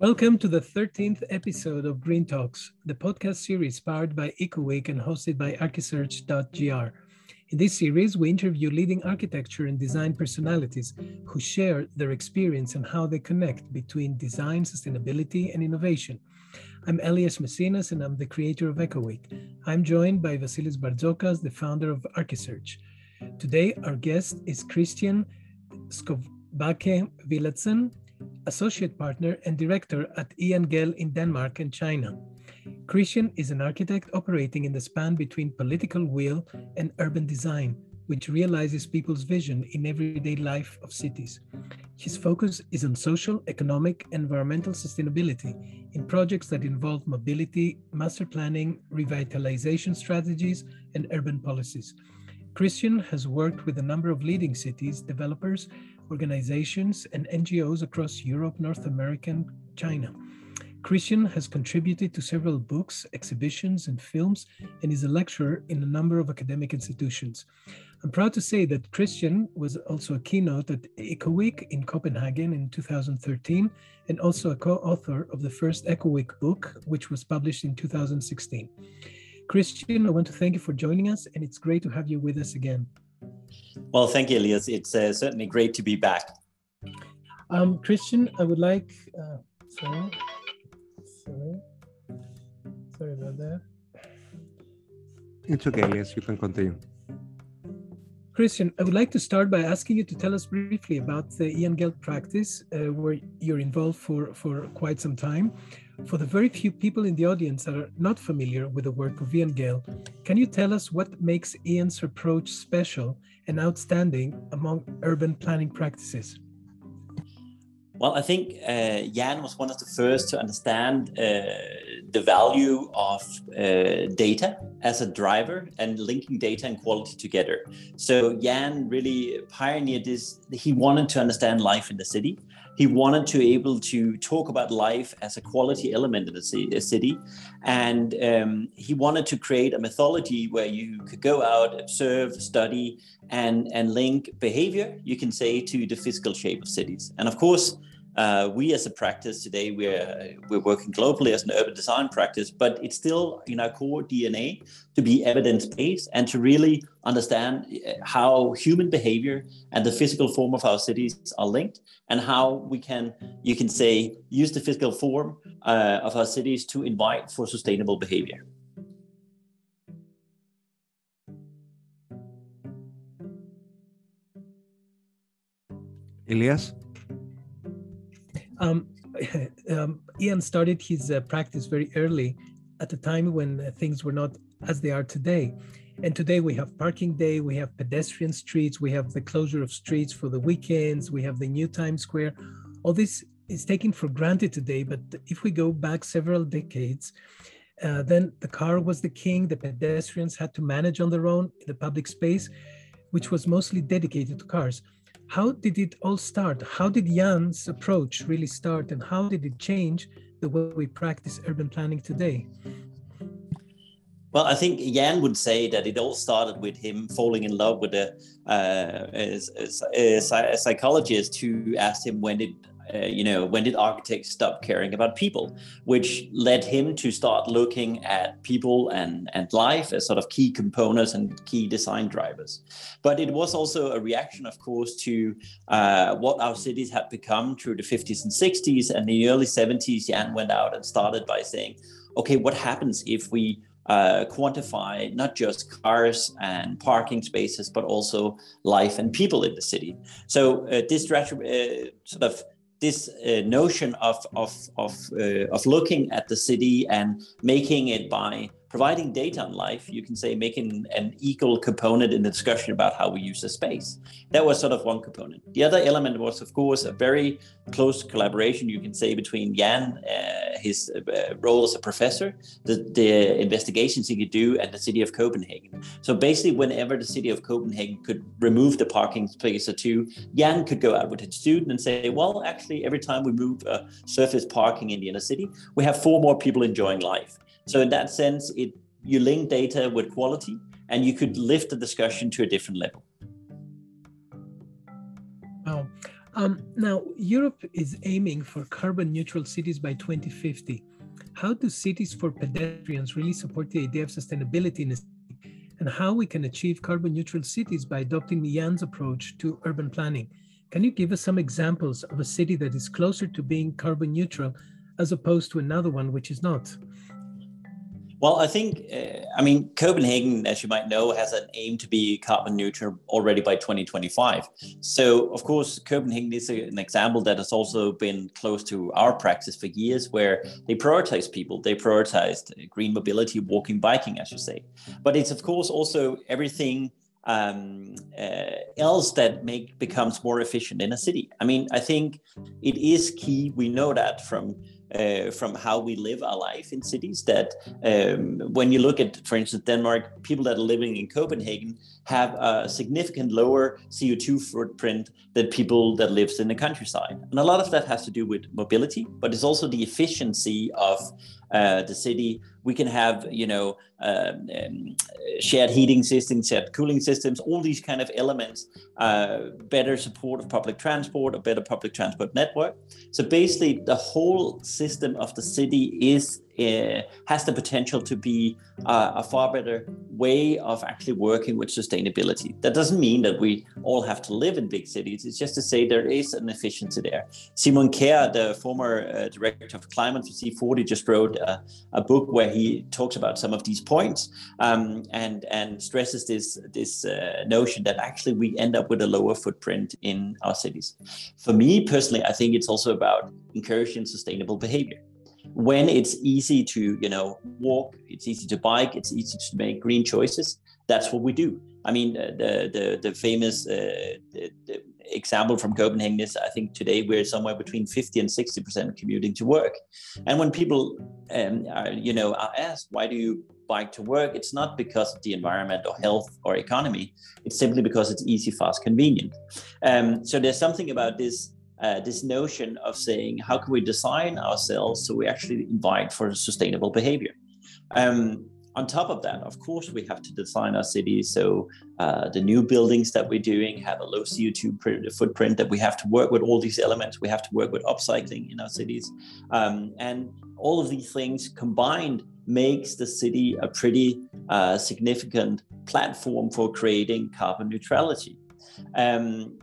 Welcome to the 13th episode of Green Talks, the podcast series powered by EcoWeek and hosted by Archisearch.gr. In this series, we interview leading architecture and design personalities who share their experience and how they connect between design, sustainability, and innovation. I'm Elias Messinas, and I'm the creator of EcoWeek. I'm joined by Vasilis Barzokas, the founder of Archisearch. Today, our guest is Christian Skovbakke Villadsen, associate partner and director at Jan Gehl in Denmark and China. Christian is an architect operating in the span between political will and urban design, which realizes people's vision in everyday life of cities. His focus is on social, economic, environmental sustainability in projects that involve mobility, master planning, revitalization strategies, and urban policies. Christian has worked with a number of leading cities, developers, organizations, and NGOs across Europe, North America, and China. Christian has contributed to several books, exhibitions, and films, and is a lecturer in a number of academic institutions. I'm proud to say that Christian was also a keynote at EcoWeek in Copenhagen in 2013, and also a co author of the first EcoWeek book, which was published in 2016. Christian, I want to thank you for joining us, and it's great to have you with us again. Well, thank you, Elias. It's uh, certainly great to be back. Um, Christian, I would like. Uh, sorry, sorry, sorry about that. It's okay, Elias. You can continue. Christian, I would like to start by asking you to tell us briefly about the Jan Gehl practice, uh, where you're involved for, for quite some time. For the very few people in the audience that are not familiar with the work of Jan Gehl, can you tell us what makes Jan's approach special and outstanding among urban planning practices? Well, I think uh, Jan was one of the first to understand uh, the value of uh, data as a driver and linking data and quality together. So Jan really pioneered this. He wanted to understand life in the city he wanted to able to talk about life as a quality element in a city. And um, he wanted to create a methodology where you could go out observe study and and link behavior you can say to the physical shape of cities. And of course uh, we as a practice today we're we're working globally as an urban design practice but it's still in our core dna to be evidence based and to really understand uh, how human behavior and the physical form of our cities are linked and how we can you can say use the physical form uh, of our cities to invite for sustainable behavior. Elias um, um, Jan started his uh, practice very early at a time when uh, things were not as they are today. And today we have parking day, we have pedestrian streets, we have the closure of streets for the weekends, we have the new Times Square. All this is taken for granted today. But if we go back several decades, uh, then the car was the king, the pedestrians had to manage on their own the public space, which was mostly dedicated to cars how did it all start? How did Jan's approach really start, and how did it change the way we practice urban planning today? Well, I think Jan would say that it all started with him falling in love with a, uh, a, a, a psychologist who asked him when did uh, you know, when did architects stop caring about people? Which led him to start looking at people and, and life as sort of key components and key design drivers. But it was also a reaction, of course, to uh, what our cities had become through the 50s and 60s. And the early 70s, Jan went out and started by saying, okay, what happens if we uh, quantify not just cars and parking spaces, but also life and people in the city. So uh, this uh, sort of this uh, notion of of of, uh, of looking at the city and making it by providing data on life, you can say making an equal component in the discussion about how we use the space. That was sort of one component. The other element was, of course, a very close collaboration, you can say, between Jan, uh, his uh, role as a professor, the, the investigations he could do, and the city of Copenhagen. So basically, whenever the city of Copenhagen could remove the parking space or two, Jan could go out with his student and say, well, actually, every time we move uh, surface parking in the inner city, we have four more people enjoying life. So in that sense, it you link data with quality, and you could lift the discussion to a different level. Wow. Um, now, Europe is aiming for carbon neutral cities by 2050. How do cities for pedestrians really support the idea of sustainability in a city? And how we can achieve carbon neutral cities by adopting Jan's approach to urban planning? Can you give us some examples of a city that is closer to being carbon neutral as opposed to another one which is not? Well, I think, uh, I mean, Copenhagen, as you might know, has an aim to be carbon neutral already by 2025. So, of course, Copenhagen is a, an example that has also been close to our practice for years, where they prioritize people, they prioritized green mobility, walking, biking, as you say. But it's, of course, also everything um, uh, else that make becomes more efficient in a city. I mean, I think it is key. We know that from uh, from how we live our life in cities. That um, when you look at, for instance, Denmark, people that are living in Copenhagen have a significant lower CO2 footprint than people that lives in the countryside. And a lot of that has to do with mobility, but it's also the efficiency of uh, the city. We can have, you know, um, um, shared heating systems, shared cooling systems, all these kind of elements, uh, better support of public transport, a better public transport network. So basically, the whole system of the city is uh, has the potential to be uh, a far better way of actually working with sustainability. That doesn't mean that we all have to live in big cities. It's just to say there is an efficiency there. Simon Kjær, the former uh, director of climate for C40, just wrote a, book where he talks about some of these points. Um, and and stresses this this uh, notion that actually we end up with a lower footprint in our cities. For me personally, I think it's also about encouraging sustainable behavior. When it's easy to you know walk it's easy to bike it's easy to make green choices that's what we do. I mean the the the famous uh, the, the example from copenhagen is i think today we're somewhere between 50 and 60 percent commuting to work. And when people um, are, you know are asked why do you bike to work it's not because of the environment or health or economy it's simply because it's easy fast convenient. Um, so there's something about this uh, this notion of saying how can we design ourselves so we actually invite for sustainable behavior? Um, on top of that of course we have to design our cities. So uh, the new buildings that we're doing have a low co2 footprint that we have to work with all these elements we have to work with upcycling in our cities. Um, and all of these things combined makes the city a pretty uh, significant platform for creating carbon neutrality. Um,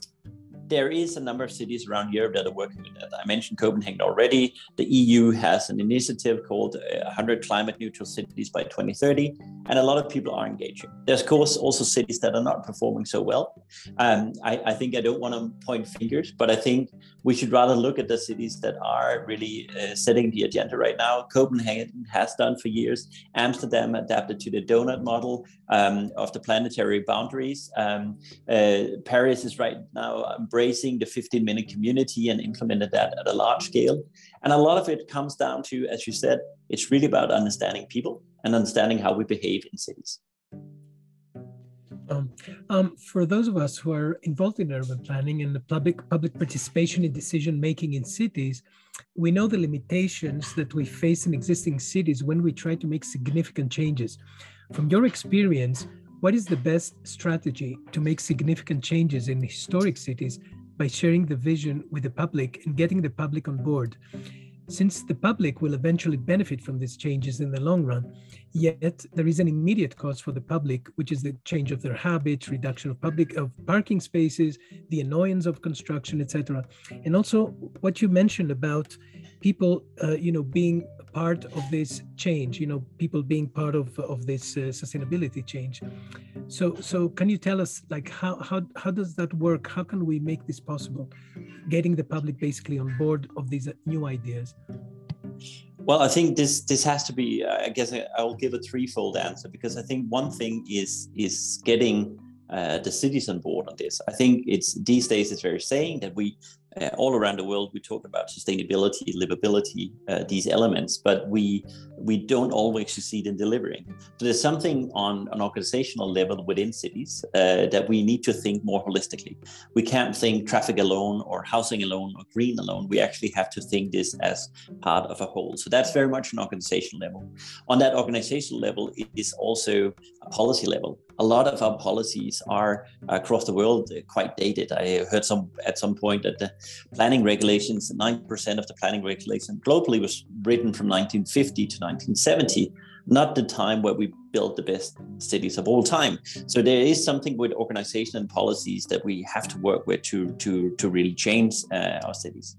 there is a number of cities around Europe that are working with that. I mentioned Copenhagen already. The EU has an initiative called 100 uh, Climate Neutral Cities by 2030, and a lot of people are engaging. There's, of course, also cities that are not performing so well. Um, I, I, think I don't want to point fingers, but I think we should rather look at the cities that are really uh, setting the agenda right now. Copenhagen has done for years. Amsterdam adapted to the donut model um, of the planetary boundaries. Um, uh, Paris is right now embracing the 15 minute community and implemented that at a large scale. And a lot of it comes down to, as you said, it's really about understanding people and understanding how we behave in cities. Um, um, for those of us who are involved in urban planning and the public public participation in decision making in cities, we know the limitations that we face in existing cities when we try to make significant changes. From your experience, what is the best strategy to make significant changes in historic cities by sharing the vision with the public and getting the public on board? Since the public will eventually benefit from these changes in the long run, yet there is an immediate cost for the public, which is the change of their habits, reduction of public of parking spaces, the annoyance of construction, etc. And also what you mentioned about people, uh, you know, being part of this change you know people being part of of this uh, sustainability change so so can you tell us like how how how does that work how can we make this possible getting the public basically on board of these new ideas well, I think this this has to be. I guess I, will give a threefold answer because I think one thing is is getting uh, the cities on board on this. I think it's these days it's very saying that we uh, all around the world we talk about sustainability livability uh, these elements but we we don't always succeed in delivering. So there's something on an organizational level within cities uh, that we need to think more holistically. We can't think traffic alone or housing alone or green alone. We actually have to think this as part of a whole. So that's very much an organizational level. On that organizational level it is also a policy level a lot of our policies are across the world quite dated. I heard some at some point that the planning regulations, 9% of the planning regulation globally was written from 1950 to 1970, not the time where we built the best cities of all time. So there is something with organization and policies that we have to work with to to to really change uh, our cities.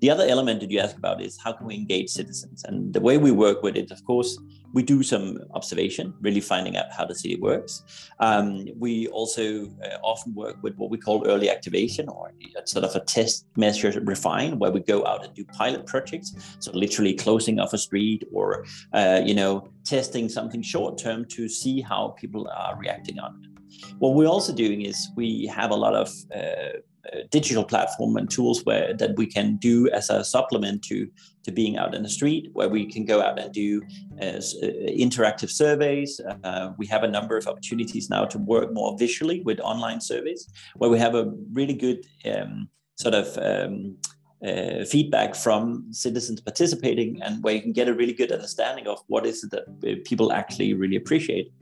The other element that you ask about is how can we engage citizens? And the way we work with it, of course, we do some observation, really finding out how the city works. Um, we also uh, often work with what we call early activation or sort of a test measure refine where we go out and do pilot projects. So literally closing off a street or, uh, you know, testing something short term to see how people are reacting on it. What we're also doing is we have a lot of uh, digital platform and tools where that we can do as a supplement to to being out in the street where we can go out and do uh, uh, interactive surveys. Uh, we have a number of opportunities now to work more visually with online surveys where we have a really good um, sort of um, uh, feedback from citizens participating and where you can get a really good understanding of what is it that people actually really appreciate.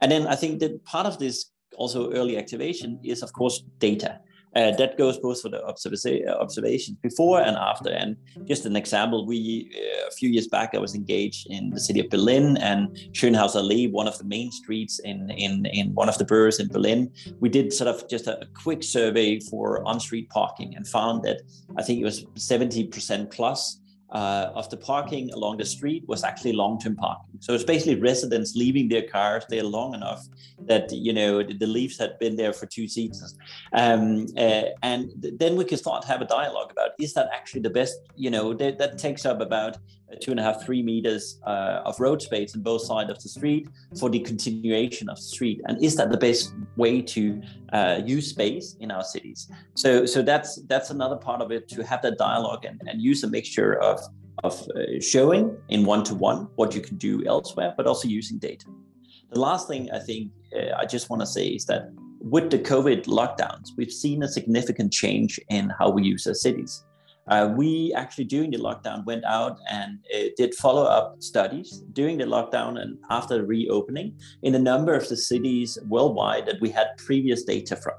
And then i think that part of this also early activation is of course data uh, that goes both for the observa- observations before and after. And just an example, we uh, a few years back I was engaged in the city of Berlin and Schönhauser Allee, one of the main streets in in in one of the boroughs in Berlin. We did sort of just a, a quick survey for on-street parking and found that I think it was 70% plus uh, of the parking along the street was actually long-term parking. So it's basically residents leaving their cars there long enough that you know the, the leaves had been there for two seasons, um, uh, and th- then we could start to have a dialogue about is that actually the best? You know that, that takes up about two and a half, three meters uh, of road space on both sides of the street for the continuation of the street. And is that the best way to uh, use space in our cities? So, so that's that's another part of it to have that dialogue and, and use a mixture of of uh, showing in one to one what you can do elsewhere, but also using data. The last thing I think uh, I just want to say is that with the COVID lockdowns, we've seen a significant change in how we use our cities. Uh, we actually, during the lockdown, went out and uh, did follow up studies during the lockdown and after the reopening in a number of the cities worldwide that we had previous data from.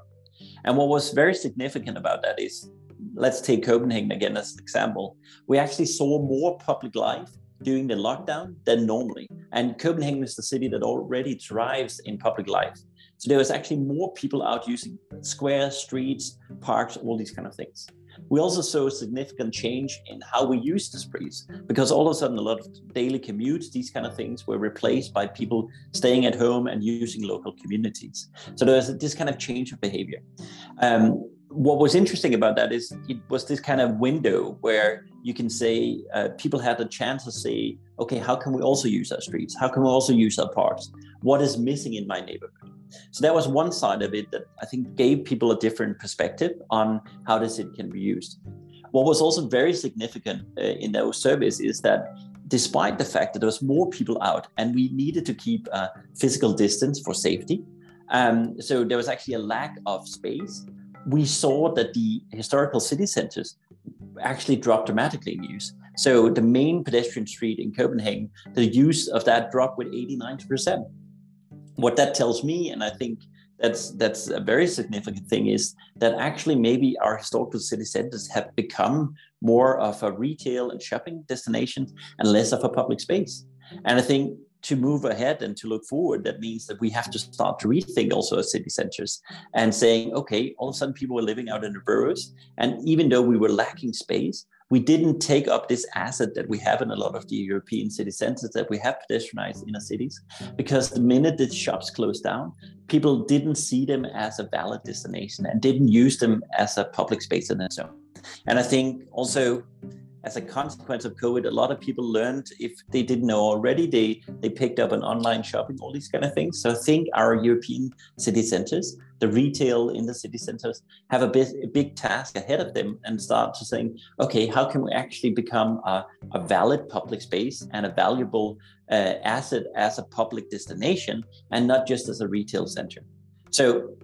And what was very significant about that is let's take Copenhagen again as an example. We actually saw more public life during the lockdown than normally. And Copenhagen is the city that already thrives in public life. So there was actually more people out using squares, streets, parks, all these kind of things. We also saw a significant change in how we use the streets because all of a sudden a lot of daily commutes, these kind of things, were replaced by people staying at home and using local communities. So there was this kind of change of behavior. Um, what was interesting about that is it was this kind of window where you can say uh, people had the chance to say, okay, how can we also use our streets? How can we also use our parks? What is missing in my neighborhood? So that was one side of it that I think gave people a different perspective on how this it can be used. What was also very significant uh, in those surveys is that despite the fact that there was more people out and we needed to keep a physical distance for safety, um, so there was actually a lack of space. We saw that the historical city centers actually dropped dramatically in use. So the main pedestrian street in Copenhagen, the use of that dropped with 89 percent what that tells me, and I think that's that's a very significant thing, is that actually maybe our historical city centers have become more of a retail and shopping destination and less of a public space. And I think to move ahead and to look forward, that means that we have to start to rethink also our city centers and saying, okay, all of a sudden people were living out in the boroughs. And even though we were lacking space, we didn't take up this asset that we have in a lot of the European city centers that we have pedestrianized inner cities, because the minute the shops closed down, people didn't see them as a valid destination and didn't use them as a public space in their zone. And I think also as a consequence of COVID, a lot of people learned if they didn't know already, they they picked up an online shopping, all these kind of things. So I think our European city centers, the retail in the city centers, have a, a big task ahead of them and start to saying, okay, how can we actually become a, a valid public space and a valuable uh, asset as a public destination and not just as a retail center. So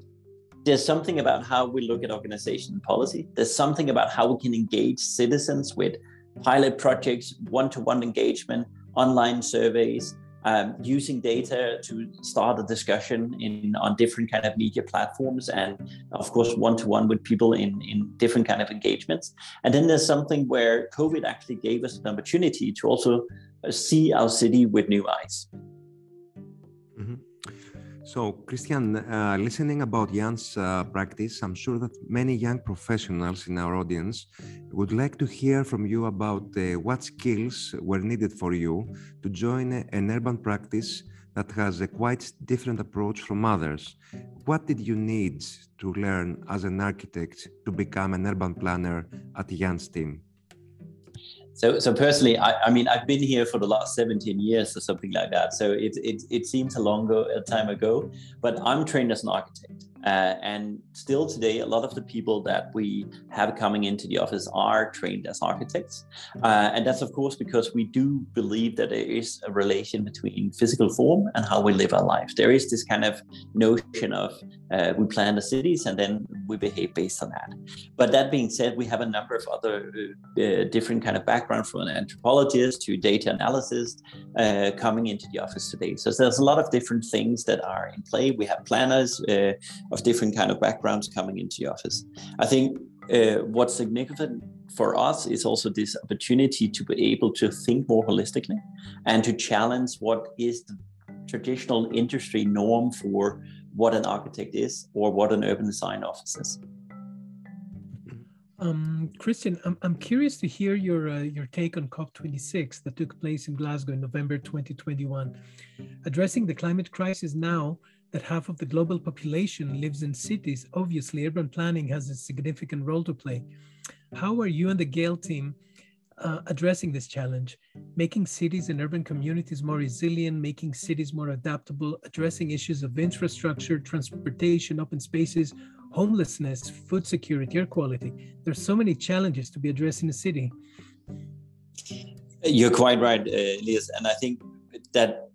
there's something about how we look at organization policy. There's something about how we can engage citizens with pilot projects, one to one engagement, online surveys, um, using data to start a discussion in on different kind of media platforms and of course one-to-one with people in in different kind of engagements and then there's something where covid actually gave us an opportunity to also see our city with new eyes. So, Christian, uh, listening about Jan's uh, practice, I'm sure that many young professionals in our audience would like to hear from you about uh, what skills were needed for you to join an urban practice that has a quite different approach from others. What did you need to learn as an architect to become an urban planner at Jan's team? So, so personally, I, I mean, I've been here for the last 17 years or something like that. So it, it, it seems a longer time ago, but I'm trained as an architect. Uh, and still today, a lot of the people that we have coming into the office are trained as architects. Uh, and that's, of course, because we do believe that there is a relation between physical form and how we live our lives. There is this kind of notion of uh, we plan the cities and then we behave based on that. But that being said, we have a number of other uh, different kind of background from an anthropologist to data analysis uh, coming into the office today. So there's a lot of different things that are in play. We have planners uh, of different kind of backgrounds coming into the office. I think uh, what's significant for us is also this opportunity to be able to think more holistically and to challenge what is the traditional industry norm for what an architect is or what an urban design office is. Um, Christian, I'm, I'm curious to hear your uh, your take on COP26 that took place in Glasgow in November 2021. Addressing the climate crisis now that half of the global population lives in cities, obviously urban planning has a significant role to play. How are you and the Gehl team uh, addressing this challenge, making cities and urban communities more resilient, making cities more adaptable, addressing issues of infrastructure, transportation, open spaces, homelessness, food security, air quality. There's so many challenges to be addressed in a city. You're quite right, uh, Elias, and I think that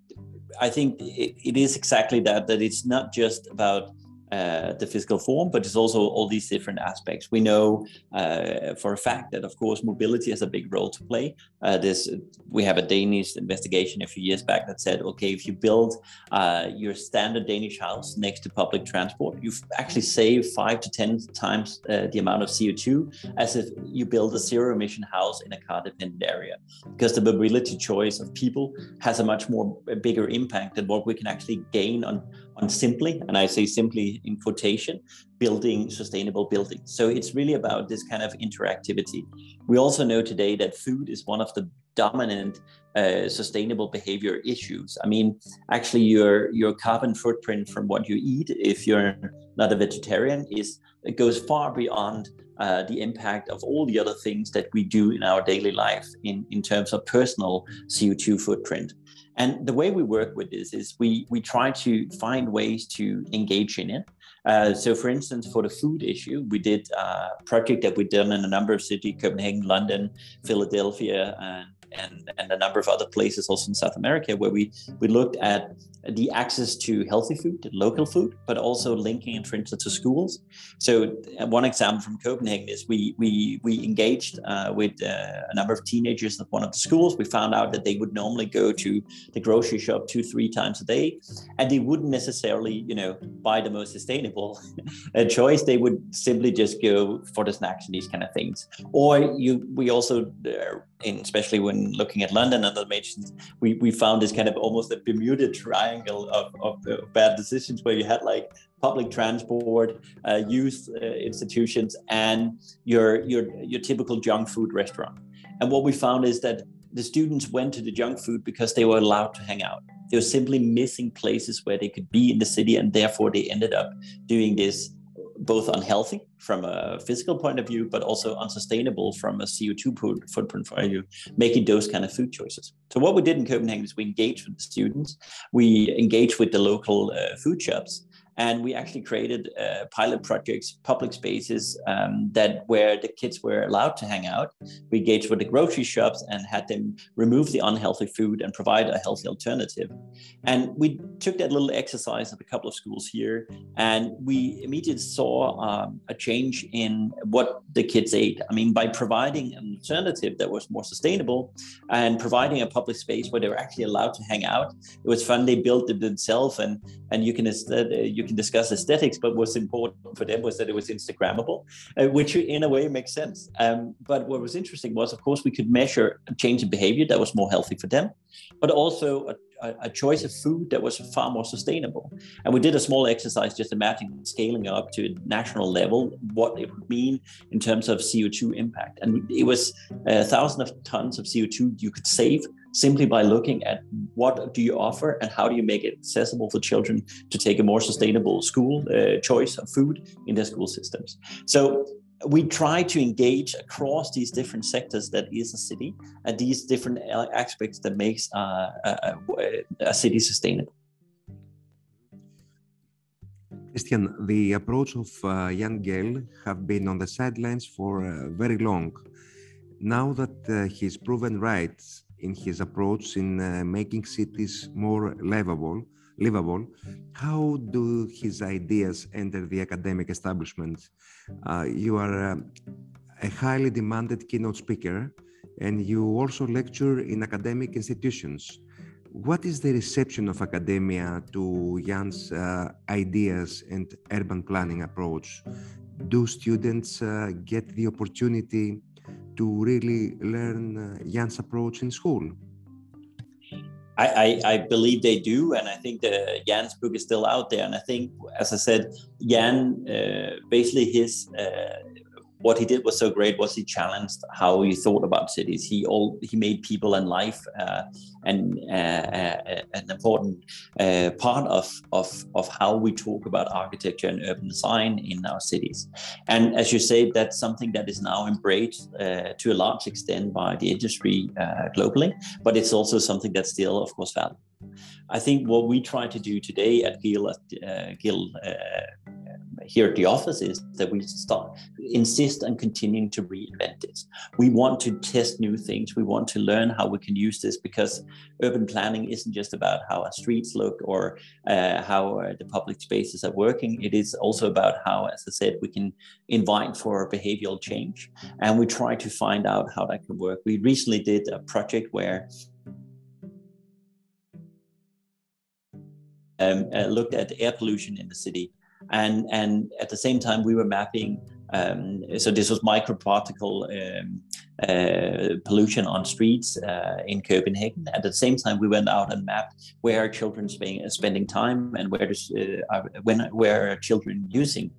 I think it, it is exactly that. That it's not just about uh, the physical form, but it's also all these different aspects. We know uh, for a fact that, of course, mobility has a big role to play. Uh, this we have a Danish investigation a few years back that said, okay, if you build uh, your standard Danish house next to public transport, you actually save five to ten times uh, the amount of CO2 as if you build a zero-emission house in a car-dependent area, because the mobility choice of people has a much more a bigger impact than what we can actually gain on on simply, and I say simply in quotation, building sustainable buildings. So it's really about this kind of interactivity. We also know today that food is one of the dominant uh, sustainable behavior issues. I mean, actually, your your carbon footprint from what you eat, if you're not a vegetarian, is it goes far beyond uh, the impact of all the other things that we do in our daily life in, in terms of personal CO2 footprint. And the way we work with this is we we try to find ways to engage in it. Uh, so, for instance, for the food issue, we did a project that we've done in a number of cities: Copenhagen, London, Philadelphia, and and, and a number of other places also in South America where we, we looked at the access to healthy food, local food, but also linking it, for instance, to schools. So uh, one example from Copenhagen is we we we engaged uh, with uh, a number of teenagers at one of the schools. We found out that they would normally go to the grocery shop two three times a day, and they wouldn't necessarily you know buy the most sustainable choice. They would simply just go for the snacks and these kind of things. Or you we also uh, in especially when looking at London and other major we, we found this kind of almost a Bermuda triangle of, of, of bad decisions where you had like public transport, uh, youth uh, institutions, and your, your, your typical junk food restaurant. And what we found is that the students went to the junk food because they were allowed to hang out. They were simply missing places where they could be in the city, and therefore they ended up doing this both unhealthy from a physical point of view, but also unsustainable from a CO2 footprint point of view, making those kind of food choices. So what we did in Copenhagen is we engaged with the students, we engaged with the local uh, food shops, and we actually created uh, pilot projects, public spaces um, that where the kids were allowed to hang out. We engaged with the grocery shops and had them remove the unhealthy food and provide a healthy alternative. And we took that little exercise at a couple of schools here, and we immediately saw um, a change in what the kids ate. I mean, by providing an alternative that was more sustainable and providing a public space where they were actually allowed to hang out, it was fun. They built it themselves, and and you can uh, you can discuss aesthetics, but what's important for them was that it was Instagrammable, uh, which in a way makes sense. Um, but what was interesting was, of course, we could measure a change in behavior that was more healthy for them, but also a, a, choice of food that was far more sustainable. And we did a small exercise just imagining scaling up to a national level, what it would mean in terms of CO2 impact. And it was a thousand of tons of CO2 you could save simply by looking at what do you offer and how do you make it accessible for children to take a more sustainable school uh, choice of food in their school systems. So we try to engage across these different sectors that is a city and these different aspects that makes uh, a, a, city sustainable. Christian, the approach of uh, Jan Gehl have been on the sidelines for uh, very long. Now that uh, he's proven right in his approach in uh, making cities more livable, livable, how do his ideas enter the academic establishment? Uh, you are uh, a highly demanded keynote speaker, and you also lecture in academic institutions. What is the reception of academia to Jan's uh, ideas and urban planning approach? Do students uh, get the opportunity to really learn uh, Jan's approach in school? I, I, I, believe they do, and I think the Jan's book is still out there. And I think, as I said, Jan uh, basically his uh, what he did was so great was he challenged how he thought about cities. He all he made people and life uh, and uh, uh, an important uh, part of, of of how we talk about architecture and urban design in our cities. And as you say, that's something that is now embraced uh, to a large extent by the industry globally, but it's also something that's still, of course, valid. I think what we try to do today at uh, Gehl uh, here at the office is that we start insist on continuing to reinvent this. We want to test new things. We want to learn how we can use this because urban planning isn't just about how our streets look or uh, how uh, the public spaces are working. It is also about how, as I said, we can invite for behavioral change, and we try to find out how that can work. We recently did a project where um, uh, looked at air pollution in the city. And, and at the same time, we were mapping um, so this was microparticle um, uh, pollution on streets uh, in Copenhagen. At the same time, we went out and mapped where are children spending, spending time and where does, uh, when where are children using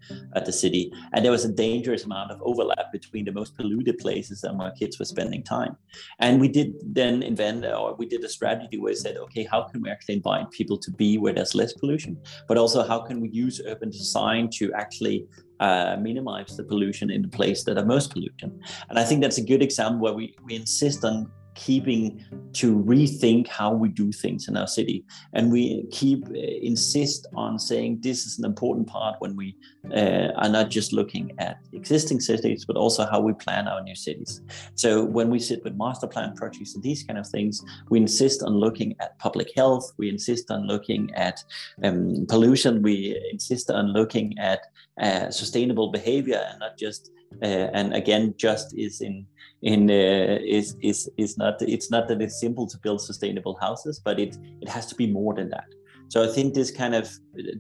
the city. And there was a dangerous amount of overlap between the most polluted places and where kids were spending time. And we did then invent, or we did a strategy where we said, okay, how can we actually invite people to be where there's less pollution, but also how can we use urban design to actually uh, minimize the pollution in the place that are most pollutant. And I think that's a good example where we, we insist on keeping to rethink how we do things in our city. And we keep uh, insist on saying this is an important part when we uh, are not just looking at existing cities but also how we plan our new cities. So when we sit with master plan projects and these kind of things we insist on looking at public health we insist on looking at um, pollution we insist on looking at uh, sustainable behavior and not just uh, and again just is in in uh, is is is not it's not that it's simple to build sustainable houses but it it has to be more than that. So i think this kind of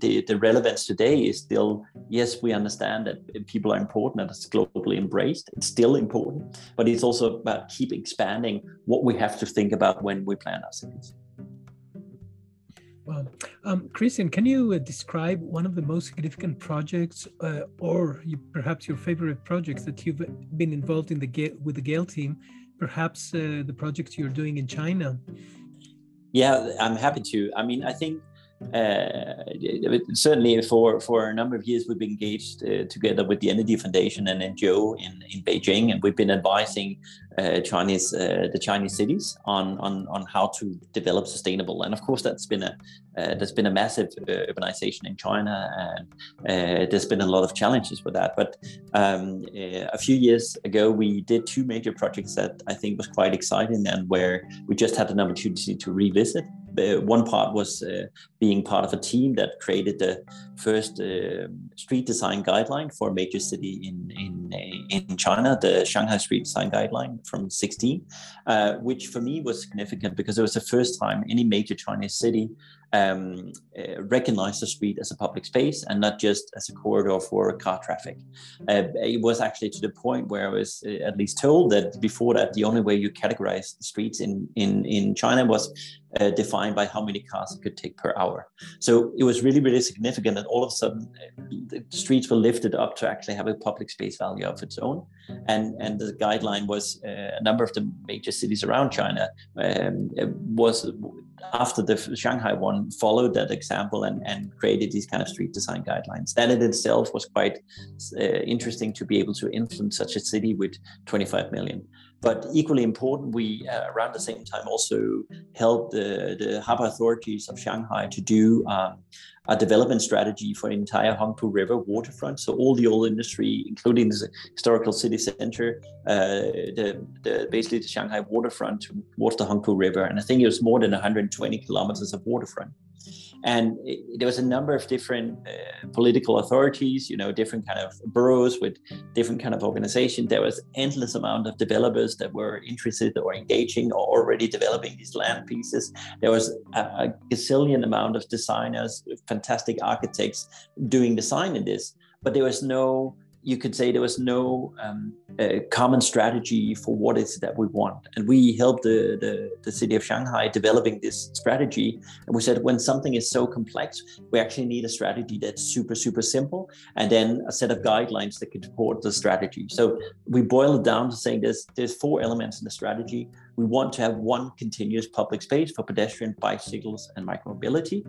the, the relevance today is still yes we understand that people are important and it's globally embraced. It's still important but it's also about keep expanding what we have to think about when we plan our cities well, um, Christian, can you uh, describe one of the most significant projects, uh, or you, perhaps your favorite projects that you've been involved in the with the Gehl team? Perhaps uh, the projects you're doing in China. Yeah, I'm happy to. I mean, I think uh, certainly for, for a number of years, we've been engaged uh, together with the Energy Foundation and NGO in, in Beijing, and we've been advising uh, Chinese uh, the Chinese cities on, on on how to develop sustainable. And of course, that's been a uh, there's been a massive uh, urbanization in China, and there's been a lot of challenges with that. But um, a few years ago, we did two major projects that I think was quite exciting, and where we just had an opportunity to revisit one part was uh, being part of a team that created the first uh, street design guideline for a major city in in in China, the Shanghai Street Design Guideline from 16, uh, which for me was significant because it was the first time any major Chinese city um, uh, recognize the street as a public space and not just as a corridor for car traffic. Uh, it was actually to the point where I was uh, at least told that before that, the only way you categorize the streets in, in, in China was uh, defined by how many cars it could take per hour. So it was really, really significant that all of a sudden uh, the streets were lifted up to actually have a public space value of its own. And, and the guideline was uh, a number of the major cities around China um, was after the Shanghai one followed that example and, and created these kind of street design guidelines. That in itself was quite uh, interesting to be able to influence such a city with 25 million. But equally important, we uh, around the same time also helped the, the harbor authorities of Shanghai to do um, a development strategy for the entire Huangpu River waterfront. So all the old industry, including the historical city center, uh, the, the, basically the Shanghai waterfront towards the Huangpu River. And I think it was more than 120 kilometers of waterfront and it, there was a number of different uh, political authorities you know different kind of boroughs with different kind of organization. There was endless amount of developers that were interested or engaging or already developing these land pieces. There was a, a gazillion amount of designers fantastic architects doing design in this but there was no you could say there was no um, uh, common strategy for what is that we want. And we helped the, the, the, city of Shanghai developing this strategy. And we said, when something is so complex, we actually need a strategy that's super, super simple, and then a set of guidelines that can support the strategy. So we boil it down to saying there's, there's four elements in the strategy. We want to have one continuous public space for pedestrian, bicycles, and micromobility.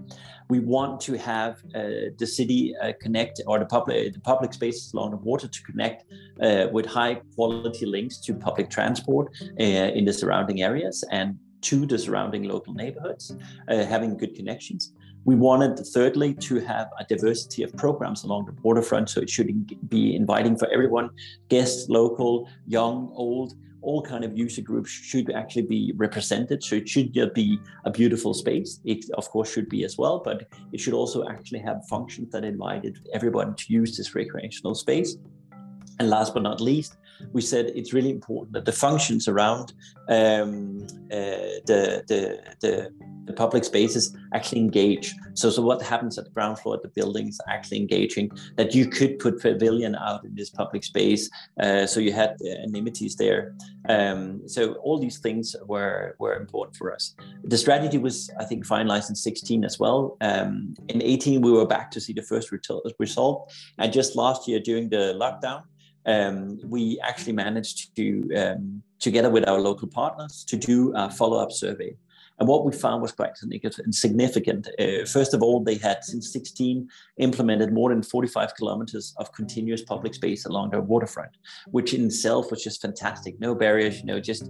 We want to have uh, the city uh, connect or the public the public spaces along the water to connect uh, with high quality links to public transport uh, in the surrounding areas and to the surrounding local neighborhoods, uh, having good connections. We wanted, thirdly, to have a diversity of programs along the waterfront. So it should be inviting for everyone, guests, local, young, old, all kind of user groups should actually be represented. So it should be a beautiful space. It of course should be as well, but it should also actually have functions that invited everyone to use this recreational space. And last but not least, we said it's really important that the functions around um, uh, the, the, the the public spaces actually engage. So, so what happens at the ground floor of the buildings actually engaging that you could put pavilion out in this public space. Uh, so you had uh, amenities there. Um, so all these things were were important for us. The strategy was, I think, finalized in 16 as well. Um, in 18, we were back to see the first result. And just last year during the lockdown, um, we actually managed to, um, together with our local partners, to do a follow-up survey. And what we found was quite significant. Uh, first of all, they had since 16 implemented more than 45 kilometers of continuous public space along their waterfront, which in itself was just fantastic. No barriers, you know, just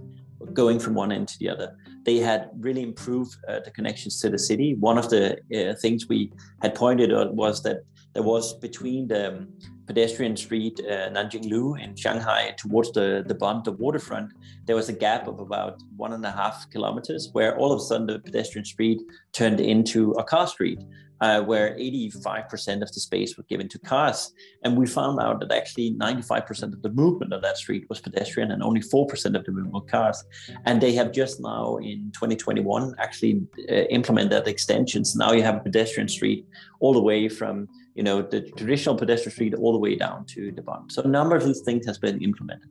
going from one end to the other. They had really improved uh, the connections to the city. One of the uh, things we had pointed out was that there was between the um, pedestrian street uh, Nanjing Lu in Shanghai towards the, the Bund, the waterfront, there was a gap of about one and a half kilometers where all of a sudden the pedestrian street turned into a car street. Uh, where 85% of the space was given to cars. And we found out that actually 95% of the movement of that street was pedestrian and only 4% of the movement were cars. And they have just now in 2021 actually uh, implemented extensions. Now you have a pedestrian street all the way from you know, the traditional pedestrian street all the way down to the Bund. So a number of these things has been implemented.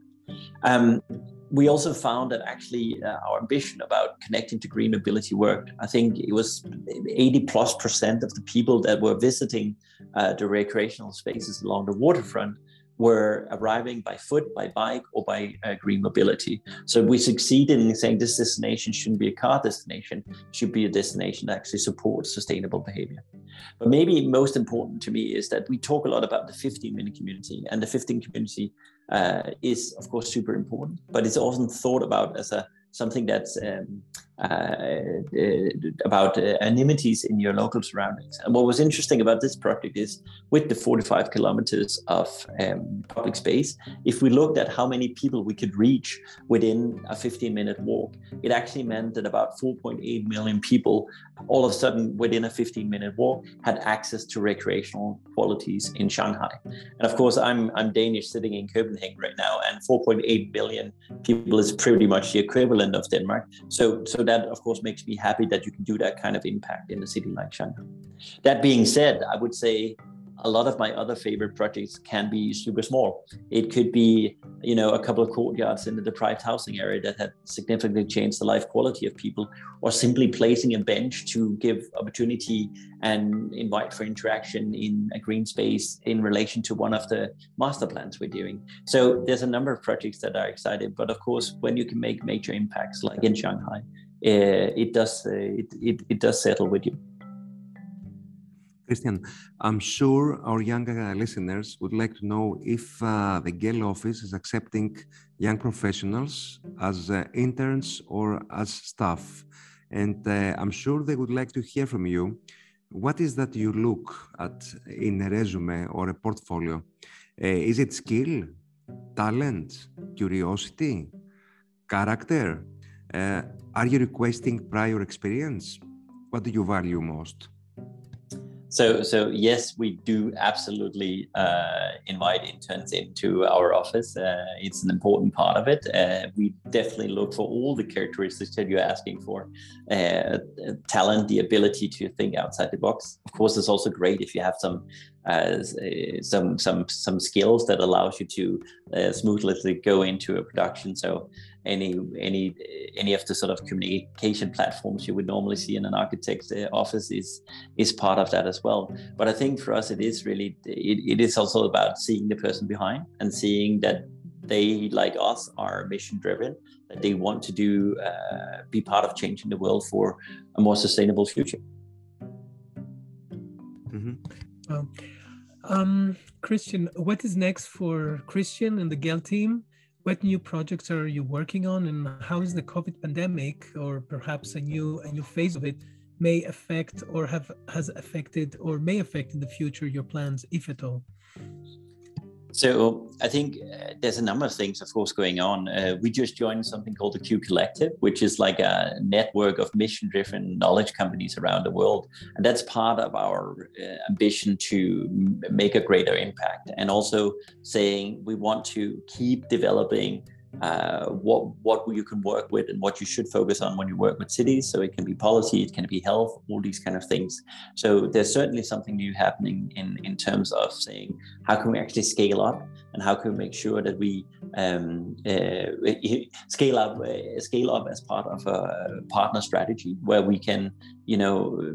Um, we also found that actually uh, our ambition about connecting to green mobility worked. I think it was 80 plus percent of the people that were visiting uh, the recreational spaces along the waterfront were arriving by foot, by bike, or by uh, green mobility. So we succeeded in saying this destination shouldn't be a car destination, should be a destination that actually supports sustainable behavior. But maybe most important to me is that we talk a lot about the 15 minute community, and the 15 community uh, is, of course, super important, but it's often thought about as a something that's um, about uh, amenities in your local surroundings. And what was interesting about this project is with the 45 kilometers of um, public space, if we looked at how many people we could reach within a 15 minute walk, it actually meant that about 4.8 million people all of a sudden within a 15 minute walk had access to recreational qualities in Shanghai. And of course, I'm, I'm Danish sitting in Copenhagen right now, and 4.8 billion people is pretty much the equivalent of Denmark. So, so that of course makes me happy that you can do that kind of impact in a city like Shanghai. That being said, I would say a lot of my other favorite projects can be super small. It could be, you know, a couple of courtyards in the deprived housing area that had significantly changed the life quality of people, or simply placing a bench to give opportunity and invite for interaction in a green space in relation to one of the master plans we're doing. So there's a number of projects that are excited, but of course, when you can make major impacts like in Shanghai, it does uh, it, it, it does settle with you. Christian, I'm sure our younger listeners would like to know if uh, the Gehl office is accepting young professionals as uh, interns or as staff. And uh, I'm sure they would like to hear from you. What is that you look at in a resume or a portfolio? Uh, is it skill, talent, curiosity, character? Uh, are you requesting prior experience? What do you value most? So, so yes, we do absolutely uh, invite interns into our office. Uh, it's an important part of it. Uh, we definitely look for all the characteristics that you're asking for: uh, talent, the ability to think outside the box. Of course, it's also great if you have some uh, some some some skills that allows you to uh, smoothly go into a production. So any any any of the sort of communication platforms you would normally see in an architect's uh, office is is part of that as well. But i think for us it is really it, it is also about seeing the person behind and seeing that they like us are mission driven that they want to do uh, be part of changing the world for a more sustainable future. Mm-hmm. well, um, christian what is next for christian and the Gehl team what new projects are you working on and how is the covid pandemic or perhaps a new a new phase of it may affect or have has affected or may affect in the future your plans if at all so I think uh, there's a number of things, of course, going on. Uh, we just joined something called the Q Collective, which is like a network of mission-driven knowledge companies around the world, and that's part of our uh, ambition to make a greater impact, and also saying we want to keep developing uh, what what you can work with and what you should focus on when you work with cities. So it can be policy, it can be health, all these kind of things. So there's certainly something new happening in in terms of saying how can we actually scale up and how can we make sure that we um, uh, scale up uh, scale up as part of a partner strategy where we can you know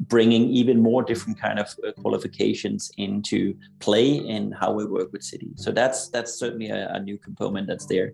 bringing even more different kind of uh, qualifications into play in how we work with cities so that's that's certainly a, a new component that's there.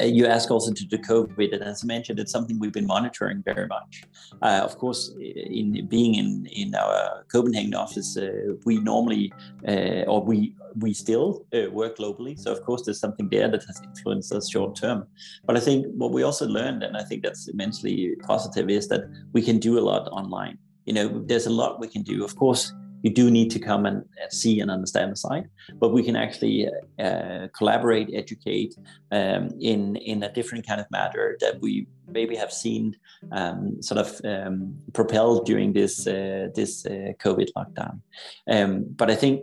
Uh, you ask also to the covid and as i mentioned it's something we've been monitoring very much. Uh, of course in being in in our copenhagen office uh, we normally uh, or we we still uh, work globally. So of course, there's something there that has influenced us short term. But I think what we also learned, and I think that's immensely positive, is that we can do a lot online. You know, there's a lot we can do. Of course, you do need to come and see and understand the site, but we can actually uh, collaborate, educate um, in in a different kind of matter that we maybe have seen um, sort of um, propelled during this uh, this uh, COVID lockdown. Um, but I think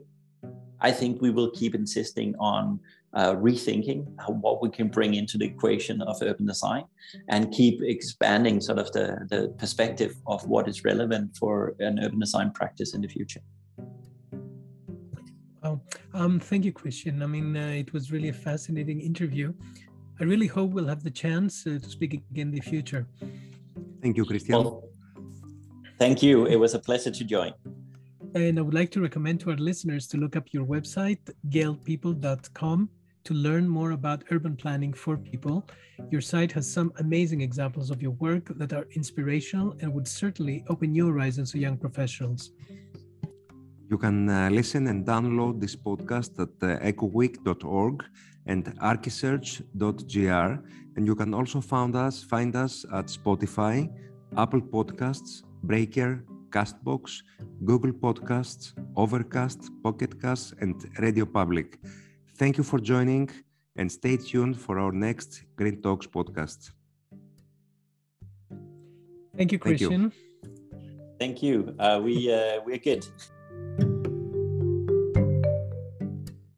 I think we will keep insisting on uh, rethinking what we can bring into the equation of urban design and keep expanding sort of the, the perspective of what is relevant for an urban design practice in the future. Well, um, thank you, Christian. I mean, uh, it was really a fascinating interview. I really hope we'll have the chance uh, to speak again in the future. Thank you, Christian. Well, thank you. It was a pleasure to join. And I would like to recommend to our listeners to look up your website, gehlpeople.com, to learn more about urban planning for people. Your site has some amazing examples of your work that are inspirational and would certainly open new horizons to young professionals. You can uh, listen and download this podcast at uh, ecoweek.org and archisearch.gr. And you can also find us, find us at Spotify, Apple Podcasts, Breaker, Castbox, Google Podcasts, Overcast, Pocket Casts, and Radio Public. Thank you for joining and stay tuned for our next Green Talks podcast. Thank you, Christian. Thank you. Thank you. Uh, we uh, we're good.